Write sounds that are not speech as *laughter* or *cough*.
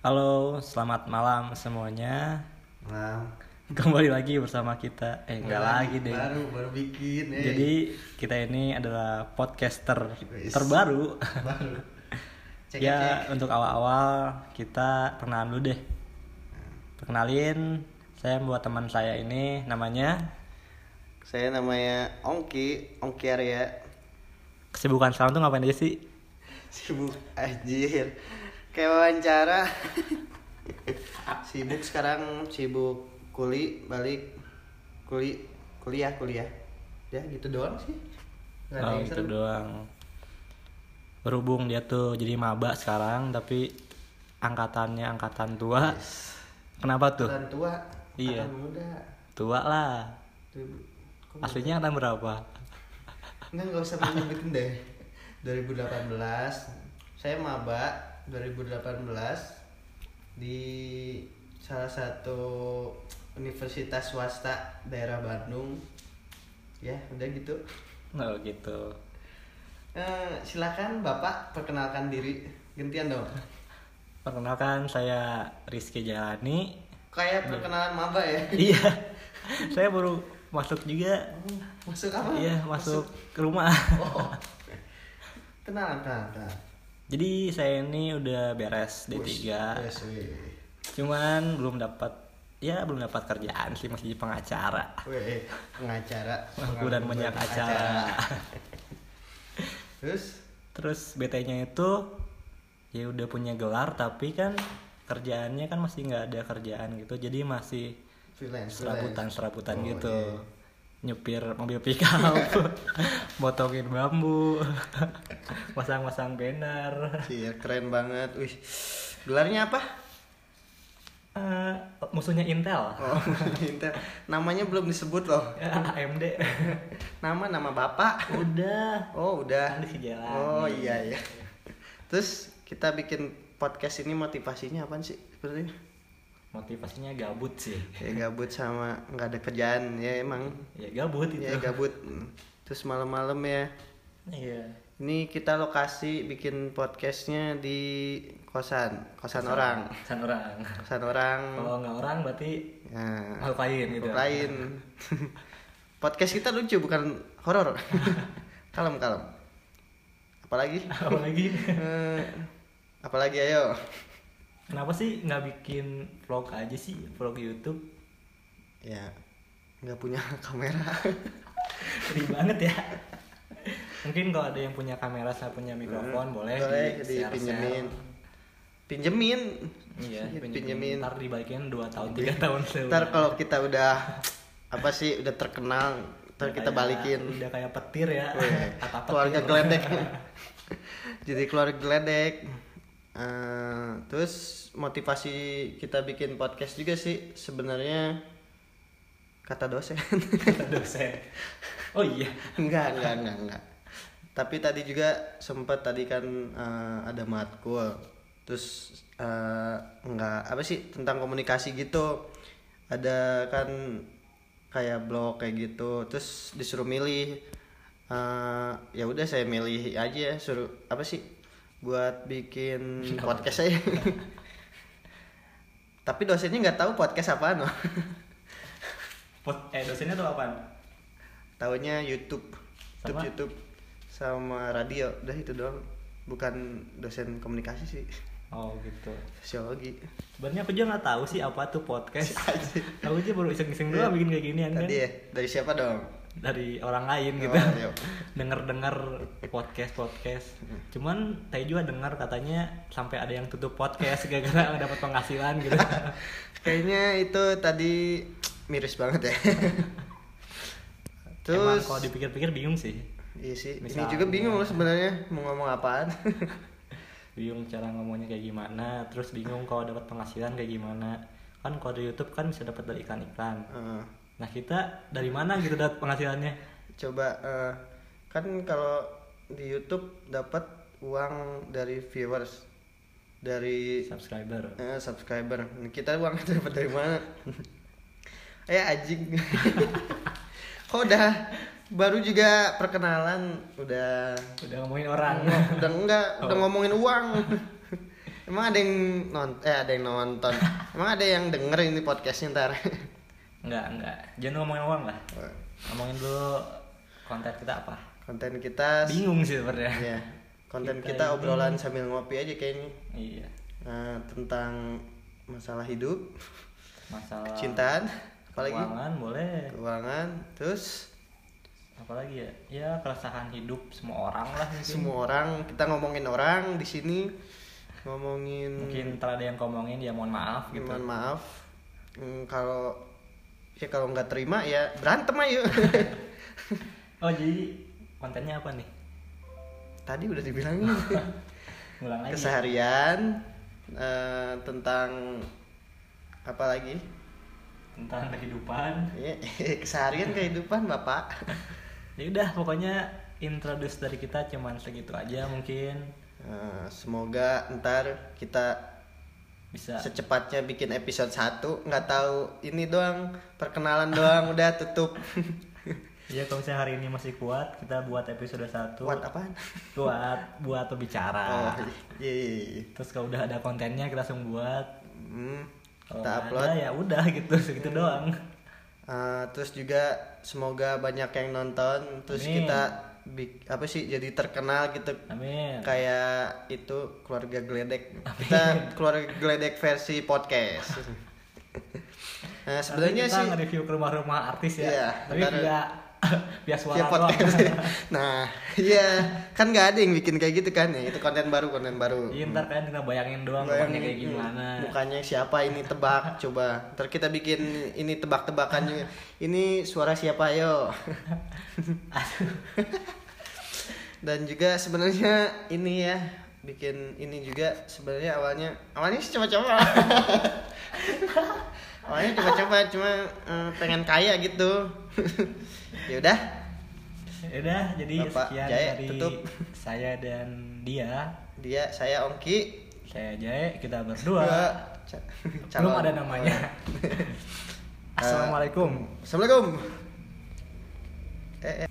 Halo, selamat malam semuanya. Nah, *laughs* Kembali lagi bersama kita. Eh, enggak lagi deh. Baru baru bikin. Eh. Jadi kita ini adalah podcaster Wis. terbaru. *laughs* baru. Cek ya, cek. untuk awal-awal kita perkenalan dulu deh. Perkenalin, saya buat teman saya ini namanya Saya namanya Ongki, Ongki Arya. kesibukan sekarang tuh ngapain aja sih? *laughs* Sibuk anjir. Kayak wawancara. *laughs* sibuk sekarang, sibuk kuli, balik kuli, kuliah, kuliah. Ya gitu doang sih. Nggak ada Oh, yang itu seru. doang. Berhubung dia tuh jadi maba sekarang tapi angkatannya angkatan tua. Yes. Kenapa tuh? Orang tua, Iya. muda. Tua lah. Kok Aslinya angkatan berapa? Enggak, nggak usah menyebutin deh. *laughs* 2018, saya maba 2018 di salah satu universitas swasta daerah Bandung. Ya, udah gitu. Oh gitu. Eh, silakan Bapak perkenalkan diri. Gantian dong. Perkenalkan saya Rizky Jalani. Kayak perkenalan maba ya. *laughs* iya. Saya baru masuk juga. Masuk apa? Iya, masuk ke rumah. Oh. Kenalan, kenalan, kenalan. Jadi saya ini udah beres D3. Yes. Cuman belum dapat ya belum dapat kerjaan sih masih jadi pengacara. Weh, pengacara. Aku dan banyak acara. *laughs* Terus Terus BT-nya itu ya udah punya gelar tapi kan kerjaannya kan masih nggak ada kerjaan gitu. Jadi masih freelance. serabutan-serabutan Oh, gitu. iya. Nyupir mobil pick up, motongin *laughs* bambu, *laughs* masang-masang banner. Iya, keren banget. Wih. Gelarnya apa? Eh, musuhnya Intel. Oh, *laughs* Intel. Namanya belum disebut loh. Ya, AMD. Nama nama Bapak. udah. Oh, udah. Kan disejalani. Oh, iya ya. Terus kita bikin podcast ini motivasinya apa sih? Seperti Motivasinya gabut sih. ya gabut sama nggak ada kerjaan. Ya emang. Ya gabut itu. ya gabut. Terus malam-malam ya. Iya. ini kita lokasi bikin podcastnya di kosan. Kosan orang. Kosan orang. kosan orang. Kalau nggak orang berarti nah, makhluk lain gitu. lain *laughs* podcast kita lucu bukan horor. *laughs* Kalem kalem. Apalagi? Apalagi? *laughs* Eh, apalagi ayo kenapa sih nggak bikin vlog aja sih vlog YouTube? ya nggak punya *laughs* kamera *laughs* Sedih banget ya. Mungkin kalau ada yang punya kamera sama punya mikrofon boleh, boleh di dipinjemin pinjemin Iya, *laughs* pinjemin. pinjemin. Ntar dibalikin 2 tahun, 3 tahun ntar kalau kita udah apa sih udah terkenal ntar kita balikin Udah kayak petir ya. Kata petir. keluarga geledek jadi keluarga geledek Eh, terus motivasi kita bikin podcast juga sih sebenarnya kata dosen. *laughs* Kata dosen. Oh iya. enggak enggak enggak enggak. Tapi tadi juga sempat tadi kan eh, ada matkul. Terus eh, enggak apa sih tentang komunikasi gitu. Ada kan kayak blog kayak gitu terus disuruh milih. Eh, ya udah saya milih aja suruh apa sih buat bikin *laughs* podcast aja *laughs* tapi dosennya nggak tahu podcast apaan loh *laughs* Pot- eh dosennya tuh apaan? Taunya YouTube, YouTube, Sama? YouTube, sama radio, udah itu doang. Bukan dosen komunikasi sih, Oh gitu. sosiologi. Sebenarnya aku juga nggak tahu sih apa tuh podcast. aku aja baru iseng-iseng doang bikin kayak kan. Tadi ya, dari siapa dong? Dari orang lain gitu. Oh, iya. *laughs* Dengar-dengar podcast podcast. Cuman saya juga dengar katanya sampai ada yang tutup podcast gara-gara *laughs* dapat penghasilan gitu. *laughs* Kayaknya itu tadi miris banget ya. Terus, kalau dipikir-pikir bingung sih. iya sih. Ini Misalnya- juga bingung loh sebenarnya mau ngomong apaan. Bingung cara ngomongnya kayak gimana, terus bingung kalau dapat penghasilan kayak gimana. Kan kalau di YouTube kan bisa dapat dari iklan-iklan. Nah, kita dari mana gitu dapat penghasilannya? coba eh, kan kalau di YouTube dapat uang dari viewers, dari Subscriber. Eh, subscriber. Kita uang dapat dari mana? *laughs* eh anjing. *laughs* Kok udah baru juga perkenalan udah Udah ngomongin orang. udah enggak *laughs* udah Oh. ngomongin uang. Emang ada yang nonton, eh ada yang nonton. Emang ada yang denger ini podcastnya ntar. Enggak, enggak. Jangan ngomongin uang lah. Ngomongin dulu konten kita apa. Konten kita, Bingung sih sebenarnya. ya. Konten Kita kita obrolan sambil ngopi aja kayaknya. Iya. Nah, tentang masalah hidup, Masalah cintaan, apalagi keuangan boleh. keuangan, terus Apalagi ya? Ya keresahan hidup semua orang lah mungkin. semua orang kita ngomongin orang di sini ngomongin Mungkin ntar ada yang ngomongin ya mohon maaf gitu. mohon maaf Hmm, kalau ya kalau nggak terima ya berantem ayo *laughs* Oh jadi kontennya apa nih? tadi udah dibilangin *laughs* lagi. keseharian eh, tentang apa lagi Tentang kehidupan. ya, *laughs* keseharian kehidupan bapak Ya udah pokoknya introduce dari kita cuman segitu aja mungkin Eh, semoga ntar kita bisa secepatnya bikin episode 1 nggak tahu ini doang perkenalan doang *laughs* udah tutup Ya kalau misalnya hari ini masih kuat kita buat episode 1 buat apaan *laughs* buat buat pembicara. oh iya, iya, iya. Terus kalau udah ada kontennya kita langsung buat. Hmm, Kalau kita nggak upload ada, ya udah gitu segitu doang. Uh, terus juga semoga banyak yang nonton terus Amin. kita bik- apa sih jadi terkenal gitu. Amin. kayak itu keluarga geledek kita keluarga geledek versi podcast. *laughs* Nah sebenarnya sih nge-review ke rumah-rumah artis ya. Iya, Tapi ntar- *laughs* via suara via doang. podcast *laughs* nah iya kan nggak ada yang bikin kayak gitu kan ya itu konten baru konten baru Iya ntar kalian tinggal bayangin doang rumahnya kayak gimana. Mukanya siapa ini tebak *laughs* coba. Ntar kita bikin ini tebak-tebakan juga. Ini suara siapa yo? Dan juga sebenarnya ini ya bikin ini juga sebenarnya awalnya awalnya sih coba-coba. Awalnya coba-coba cuma eh, pengen kaya gitu. *laughs* ya udah, Ya udah, jadi Bapak sekian Jaya, dari tutup. saya dan dia. dia saya Ongki. Saya Jae, kita berdua. Belum ada namanya. *laughs* Assalamualaikum. Assalamualaikum. Eh, eh.